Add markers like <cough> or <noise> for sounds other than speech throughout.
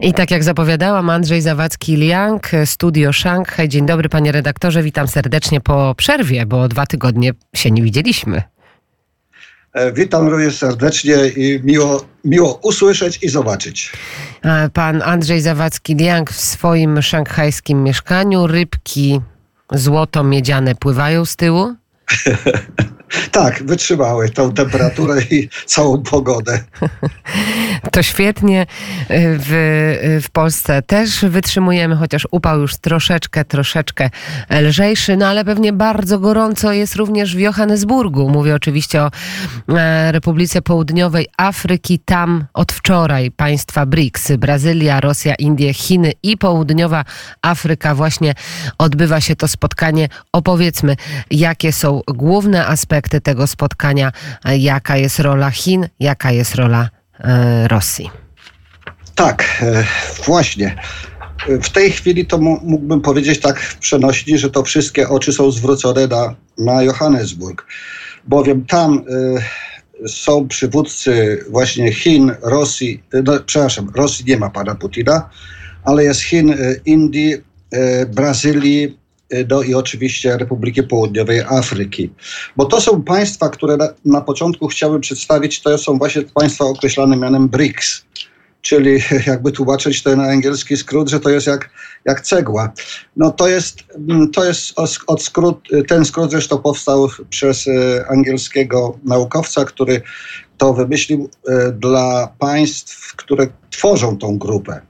I tak jak zapowiadałam, Andrzej Zawadzki-Liang, Studio Shanghai. Dzień dobry panie redaktorze, witam serdecznie po przerwie, bo dwa tygodnie się nie widzieliśmy. E, witam również serdecznie i miło, miło usłyszeć i zobaczyć. Pan Andrzej Zawadzki-Liang w swoim szanghajskim mieszkaniu. Rybki złoto-miedziane pływają z tyłu? <laughs> Tak, wytrzymały tą temperaturę i całą pogodę. To świetnie. W, w Polsce też wytrzymujemy, chociaż upał już troszeczkę, troszeczkę lżejszy, no ale pewnie bardzo gorąco jest również w Johannesburgu. Mówię oczywiście o e, Republice Południowej Afryki. Tam od wczoraj państwa BRICS, Brazylia, Rosja, Indie, Chiny i Południowa Afryka właśnie odbywa się to spotkanie. Opowiedzmy, jakie są główne aspekty tego spotkania, jaka jest rola Chin, jaka jest rola e, Rosji. Tak, e, właśnie. W tej chwili to mógłbym powiedzieć tak w przenośni, że to wszystkie oczy są zwrócone na, na Johannesburg, bowiem tam y, są przywódcy właśnie Chin, Rosji, no, przepraszam, Rosji nie ma pana Putina, ale jest Chin, Indii, y, Brazylii, no i oczywiście Republiki Południowej Afryki. Bo to są państwa, które na, początku chciałem przedstawić, to są właśnie państwa określane mianem BRICS czyli <laughs> jakby tłumaczyć ten angielski skrót, że to jest jak, jak cegła. No to jest, to jest od skrót, ten skrót zresztą powstał przez e, angielskiego naukowca, który to wymyślił dla państw, które tworzą tą grupę.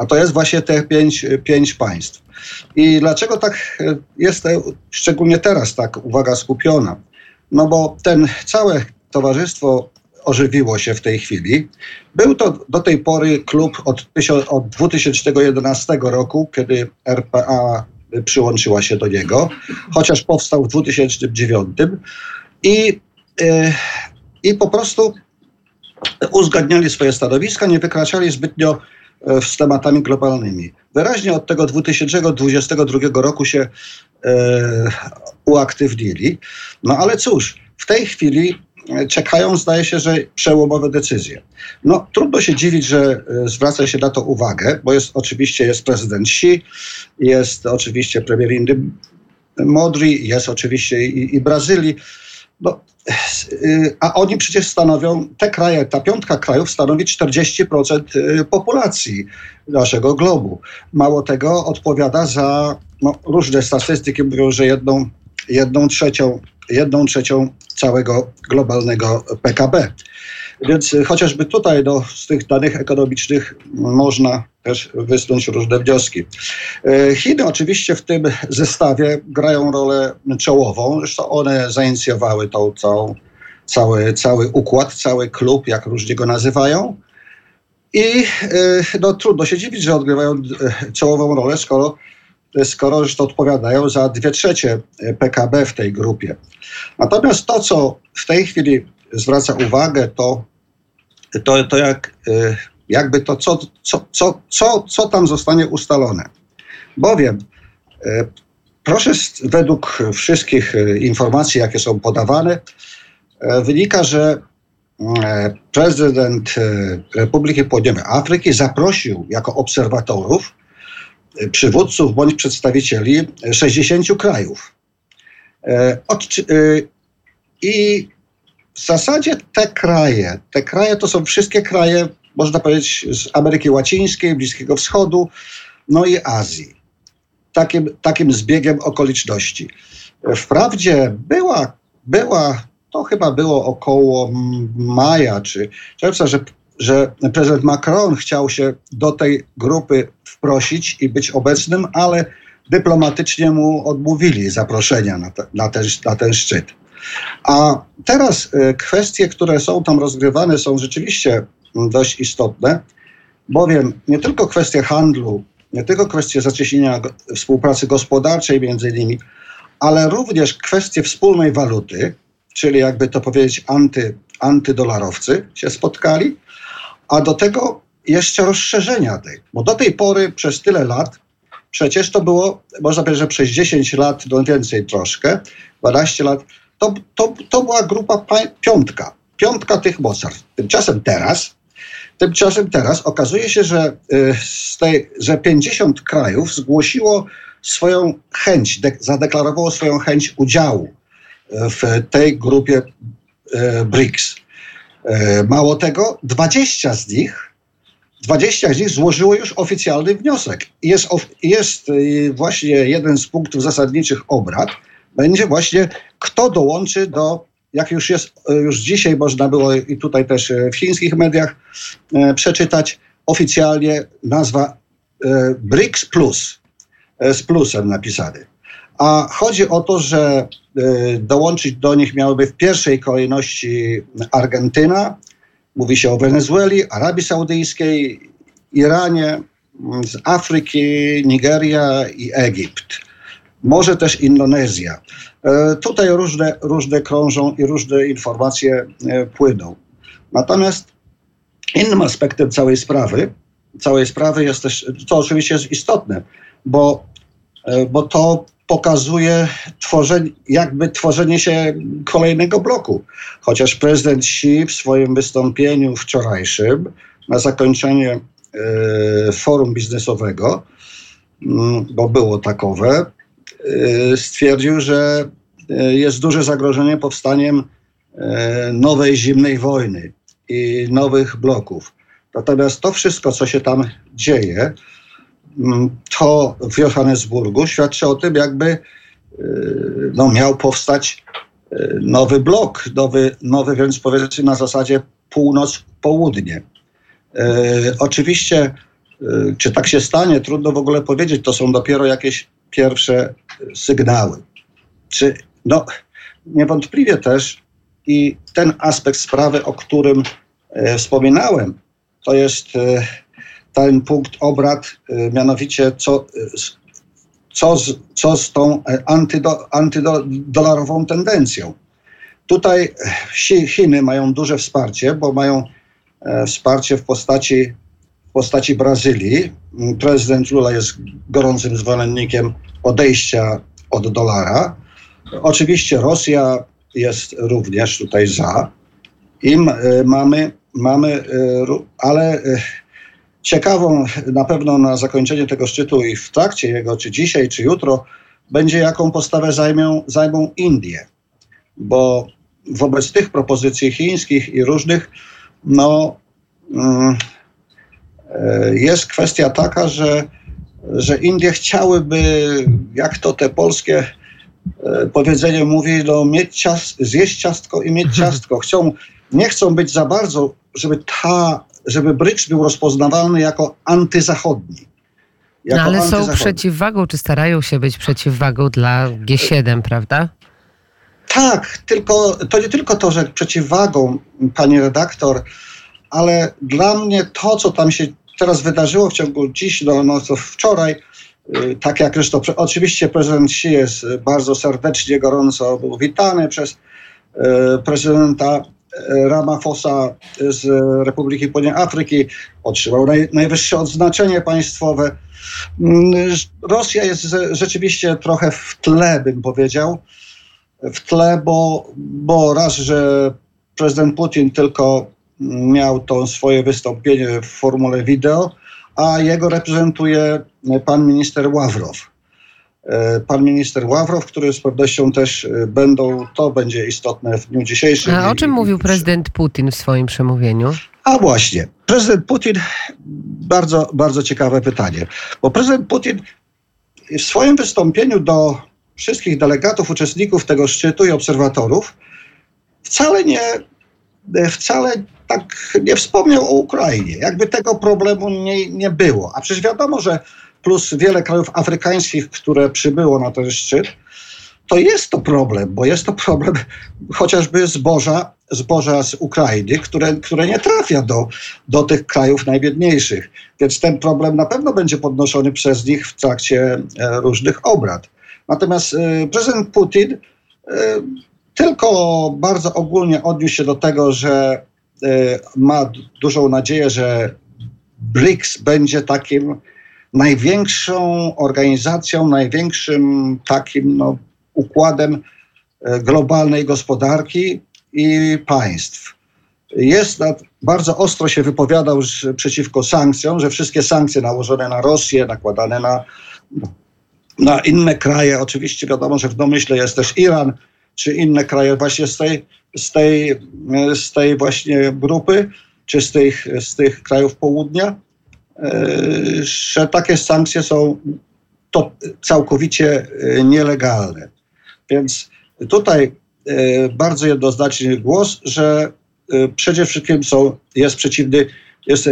A to jest właśnie te pięć, pięć państw. I dlaczego tak e, jest, e, szczególnie teraz tak uwaga skupiona? No bo ten całe towarzystwo ożywiło się w tej chwili. Był to do tej pory klub od, od 2011 roku, kiedy RPA przyłączyła się do niego, chociaż powstał w 2009 i, e, i po prostu uzgadniali swoje stanowiska, nie wykraczali zbytnio z tematami globalnymi. Wyraźnie od tego 2022 roku się e, uaktywnili. No ale cóż, w tej chwili e, czekają, zdaje się, że przełomowe decyzje. No, trudno się dziwić, że e, zwraca się na to uwagę, bo jest oczywiście jest prezydent Xi, jest oczywiście premier Indy Modri, jest oczywiście i, i Brazylii. No, a oni przecież stanowią, te kraje, ta piątka krajów stanowi 40% y, populacji naszego globu. Mało tego, odpowiada za, no, różne statystyki mówią, że jedną, jedną, trzecią, jedną trzecią całego globalnego PKB. Więc chociażby tutaj no, z tych danych ekonomicznych można też wysnuć różne wnioski. E, Chiny oczywiście w tym zestawie grają rolę czołową. Zresztą one zainicjowały tą całą, cały, cały układ, cały klub, jak różnie go nazywają. I e, no, trudno się dziwić, że odgrywają e, czołową rolę, skoro, skoro zresztą odpowiadają za dwie trzecie PKB w tej grupie. Natomiast to, co w tej chwili zwraca uwagę, to, to, to jak jakby to, co, co, co, co, co tam zostanie ustalone. Bowiem e, proszę, według wszystkich e, informacji, jakie są podawane, e, wynika, że prezydent Republiki Południowej Afryki zaprosił jako obserwatorów przywódców bądź przedstawicieli 60 krajów. I w zasadzie te kraje, te kraje to są wszystkie kraje można powiedzieć, z Ameryki Łacińskiej, Bliskiego Wschodu, no i Azji. Takim, takim zbiegiem okoliczności. Wprawdzie była, była, to chyba było około maja czy czerwca, że, że prezydent Macron chciał się do tej grupy wprosić i być obecnym, ale dyplomatycznie mu odmówili zaproszenia na, te, na, ten, na ten szczyt. A teraz y, kwestie, które są tam rozgrywane, są rzeczywiście dość istotne, bowiem nie tylko kwestie handlu, nie tylko kwestie zacieśnienia współpracy gospodarczej między nimi, ale również kwestie wspólnej waluty, czyli jakby to powiedzieć anty, antydolarowcy się spotkali, a do tego jeszcze rozszerzenia tej, bo do tej pory przez tyle lat przecież to było, można powiedzieć, że przez 10 lat, no więcej troszkę, 12 lat, to, to, to była grupa piątka, piątka tych mocarstw. Tymczasem teraz Tymczasem teraz okazuje się, że, z tej, że 50 krajów zgłosiło swoją chęć, de, zadeklarowało swoją chęć udziału w tej grupie BRICS. Mało tego, 20 z nich 20 z nich złożyło już oficjalny wniosek. Jest, jest y, właśnie jeden z punktów zasadniczych obrad, będzie właśnie kto dołączy do, jak już jest, y, już dzisiaj można było i tutaj też y, w chińskich mediach przeczytać, oficjalnie nazwa BRICS Plus, z plusem napisany. A chodzi o to, że dołączyć do nich miałyby w pierwszej kolejności Argentyna, Mówi się o Wenezueli, Arabii Saudyjskiej, Iranie, z Afryki, Nigeria i Egipt. Może też Indonezja. E, tutaj różne, różne krążą i różne informacje e, płyną. Natomiast innym aspektem całej sprawy, całej sprawy jest też, to oczywiście jest istotne, bo, e, bo to pokazuje tworzenie, jakby tworzenie się kolejnego bloku. Chociaż prezydent Xi w swoim wystąpieniu wczorajszym na zakończenie y, forum biznesowego, y, bo było takowe, y, stwierdził, że e, jest duże zagrożenie powstaniem nowej zimnej wojny i nowych bloków. Natomiast to wszystko, co się tam dzieje, Mm, to w Johannesburgu świadczy o tym, jakby y, no, miał powstać y, nowy blok, nowy, nowy więc powiedzmy na zasadzie północ-południe. Y, oczywiście, czy tak się stanie, trudno w ogóle powiedzieć, to są dopiero jakieś pierwsze sygnały. Czy, no, niewątpliwie też i ten aspekt sprawy, o którym wspominałem, to jest ten punkt obrad, y, mianowicie co, co, z, co z tą e, antydo, antydolarową tendencją. Tutaj Chiny mają duże wsparcie, bo mają e, wsparcie w postaci, w postaci Brazylii. Prezydent Lula jest gorącym zwolennikiem odejścia od dolara. Oczywiście Rosja jest również tutaj za. I mamy, mamy ale Ciekawą na pewno na zakończenie tego szczytu i w trakcie jego, czy dzisiaj, czy jutro, będzie jaką postawę zajmą, zajmą Indie. Bo wobec tych propozycji chińskich i różnych, no, mm, e, jest kwestia taka, że, że Indie chciałyby, jak to te polskie e, powiedzenie mówi, no, mieć ciast, zjeść ciastko i mieć <laughs> ciastko. Chcą, nie chcą być za bardzo, żeby ta żeby BRICS był rozpoznawalny jako antyzachodni. Jako no ale są przeciwwagą, czy starają się być przeciwwagą dla G7, prawda? Tak, tylko to nie tylko to, że przeciwwagą, pani redaktor, ale dla mnie to, co tam się teraz wydarzyło w ciągu dziś, no, no to wczoraj, y, tak jak zresztą oczywiście prezydent Xi jest bardzo serdecznie, gorąco był witany przez y, prezydenta Ramaphosa z Republiki Południowej Afryki otrzymał naj, najwyższe odznaczenie państwowe. Rosja jest rzeczywiście trochę w tle, bym powiedział. W tle, bo, bo raz, że prezydent Putin tylko miał to swoje wystąpienie w formule wideo, a jego reprezentuje pan minister Ławrow. E, pan minister Ławrow, który z pewnością też e, będą, to będzie istotne w dniu dzisiejszym. A o czym mówił prezydent Putin w swoim przemówieniu? A właśnie, prezydent Putin, bardzo, bardzo ciekawe pytanie, bo prezydent Putin w swoim wystąpieniu do wszystkich delegatów, uczestników tego szczytu i obserwatorów wcale nie, wcale tak nie wspomniał o Ukrainie. Jakby tego problemu nie, nie było. A przecież wiadomo, że plus wiele krajów afrykańskich, które przybyło na ten szczyt, to jest to problem, bo jest to problem chociażby zboża, zboża z Ukrainy, które, które nie trafia do, do tych krajów najbiedniejszych. Więc ten problem na pewno będzie podnoszony przez nich w trakcie e, różnych obrad. Natomiast e, prezydent Putin e, tylko bardzo ogólnie odniósł się do tego, że ma dużą nadzieję, że BRICS będzie takim największą organizacją, największym takim no, układem e, globalnej gospodarki i państw. jest bardzo ostro się wypowiadał przeciwko sankcjom, że wszystkie sankcje nałożone na Rosję, nakładane na, na inne kraje, oczywiście wiadomo, że w domyśle jest też Iran, czy inne kraje właśnie z tej, z tej, z tej właśnie grupy, czy z tych, z tych krajów południa, że takie sankcje są to całkowicie nielegalne. Więc tutaj bardzo jednoznaczny głos, że przede wszystkim są, jest przeciwny jest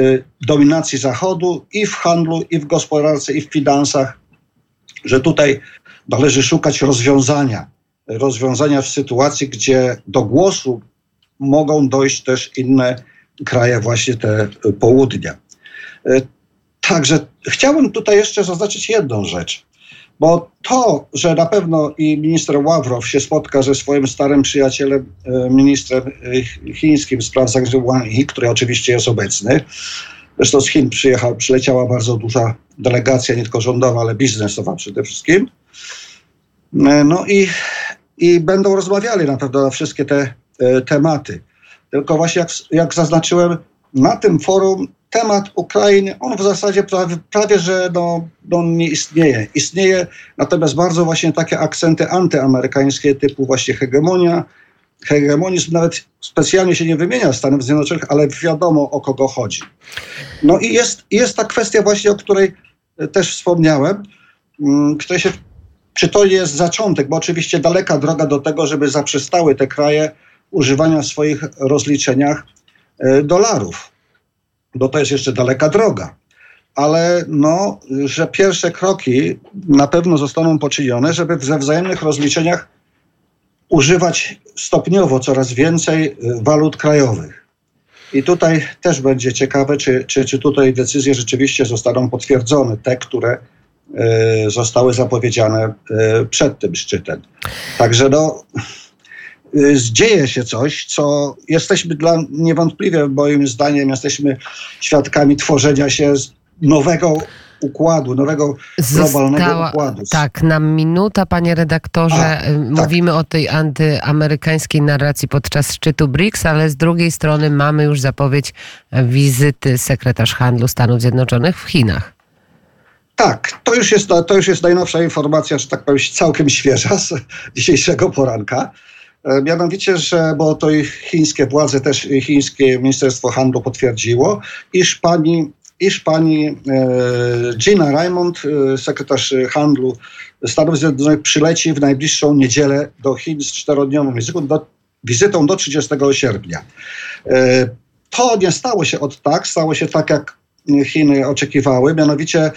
dominacji Zachodu i w handlu, i w gospodarce, i w finansach, że tutaj należy szukać rozwiązania. Rozwiązania w sytuacji, gdzie do głosu mogą dojść też inne kraje, właśnie te południa. Także chciałbym tutaj jeszcze zaznaczyć jedną rzecz, bo to, że na pewno i minister Ławrow się spotka ze swoim starym przyjacielem, ministrem chińskim spraw zagranicznych który oczywiście jest obecny, zresztą z Chin przyjechał, przyleciała bardzo duża delegacja, nie tylko rządowa, ale biznesowa przede wszystkim. No i, i będą rozmawiali na pewno na wszystkie te e, tematy. Tylko właśnie jak, jak zaznaczyłem, na tym forum temat Ukrainy, on w zasadzie prawie, prawie że no, no nie istnieje. Istnieje natomiast bardzo właśnie takie akcenty antyamerykańskie typu właśnie hegemonia. Hegemonizm nawet specjalnie się nie wymienia Stanów Zjednoczonych, ale wiadomo o kogo chodzi. No i jest, jest ta kwestia właśnie, o której też wspomniałem, której się, czy to jest zaczątek, bo oczywiście daleka droga do tego, żeby zaprzestały te kraje używania w swoich rozliczeniach dolarów bo to jest jeszcze daleka droga. Ale no, że pierwsze kroki na pewno zostaną poczynione, żeby w wzajemnych rozliczeniach używać stopniowo coraz więcej walut krajowych. I tutaj też będzie ciekawe, czy, czy, czy tutaj decyzje rzeczywiście zostaną potwierdzone, te, które y, zostały zapowiedziane y, przed tym szczytem. Także no, dzieje się coś, co jesteśmy dla, niewątpliwie moim zdaniem, jesteśmy świadkami tworzenia się nowego układu, nowego globalnego Została, układu. Tak, na minuta, panie redaktorze, A, mówimy tak. o tej antyamerykańskiej narracji podczas szczytu BRICS, ale z drugiej strony mamy już zapowiedź wizyty sekretarz handlu Stanów Zjednoczonych w Chinach. Tak, to już jest, to już jest najnowsza informacja, że tak powiem, całkiem świeża z dzisiejszego poranka. Mianowicie, że, bo to i chińskie władze, też chińskie Ministerstwo Handlu potwierdziło, iż pani, iż pani e, Gina Raymond, e, sekretarz handlu Stanów Zjednoczonych, przyleci w najbliższą niedzielę do Chin z czterodniową wizytą do, wizytą do 30 sierpnia. E, to nie stało się od tak, stało się tak, jak Chiny oczekiwały, mianowicie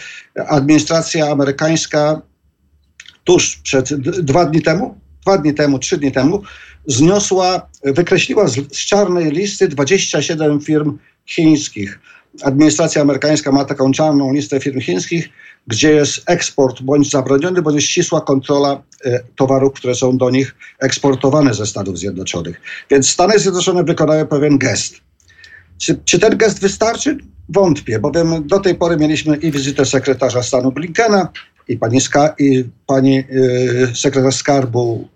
administracja amerykańska tuż przed dwa dni temu dwa dni temu, trzy dni temu, zniosła, wykreśliła z, z czarnej listy 27 firm chińskich. Administracja amerykańska ma taką czarną listę firm chińskich, gdzie jest eksport bądź zabroniony, bądź ścisła kontrola e, towarów, które są do nich eksportowane ze Stanów Zjednoczonych. Więc Stany Zjednoczone wykonały pewien gest. Czy, czy ten gest wystarczy? Wątpię, bowiem do tej pory mieliśmy i wizytę sekretarza stanu Blinkena, i pani, Ska, i pani y, sekretarz skarbu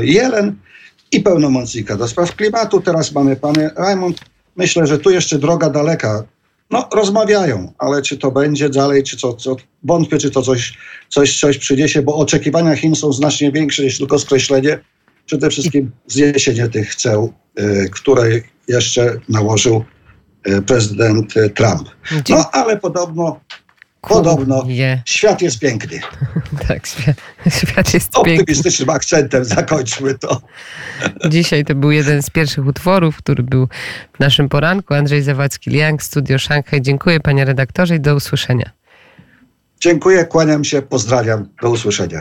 y, Jelen i pełnomocnika do spraw klimatu. Teraz mamy pany Raymond. Myślę, że tu jeszcze droga daleka. No, rozmawiają, ale czy to będzie dalej, czy co, co wątpię, czy to coś, coś, coś przyniesie, bo oczekiwania Chin są znacznie większe niż tylko skreślenie, przede wszystkim zniesienie tych ceł, y, które jeszcze nałożył prezydent Trump. No, ale podobno Podobno świat jest piękny. <laughs> tak, świat, świat jest piękny. Optymistycznym akcentem zakończmy to. <laughs> Dzisiaj to był jeden z pierwszych utworów, który był w naszym poranku. Andrzej Zawadzki-Liang, Studio Szanghaj. Dziękuję panie redaktorze i do usłyszenia. Dziękuję, kłaniam się, pozdrawiam. Do usłyszenia.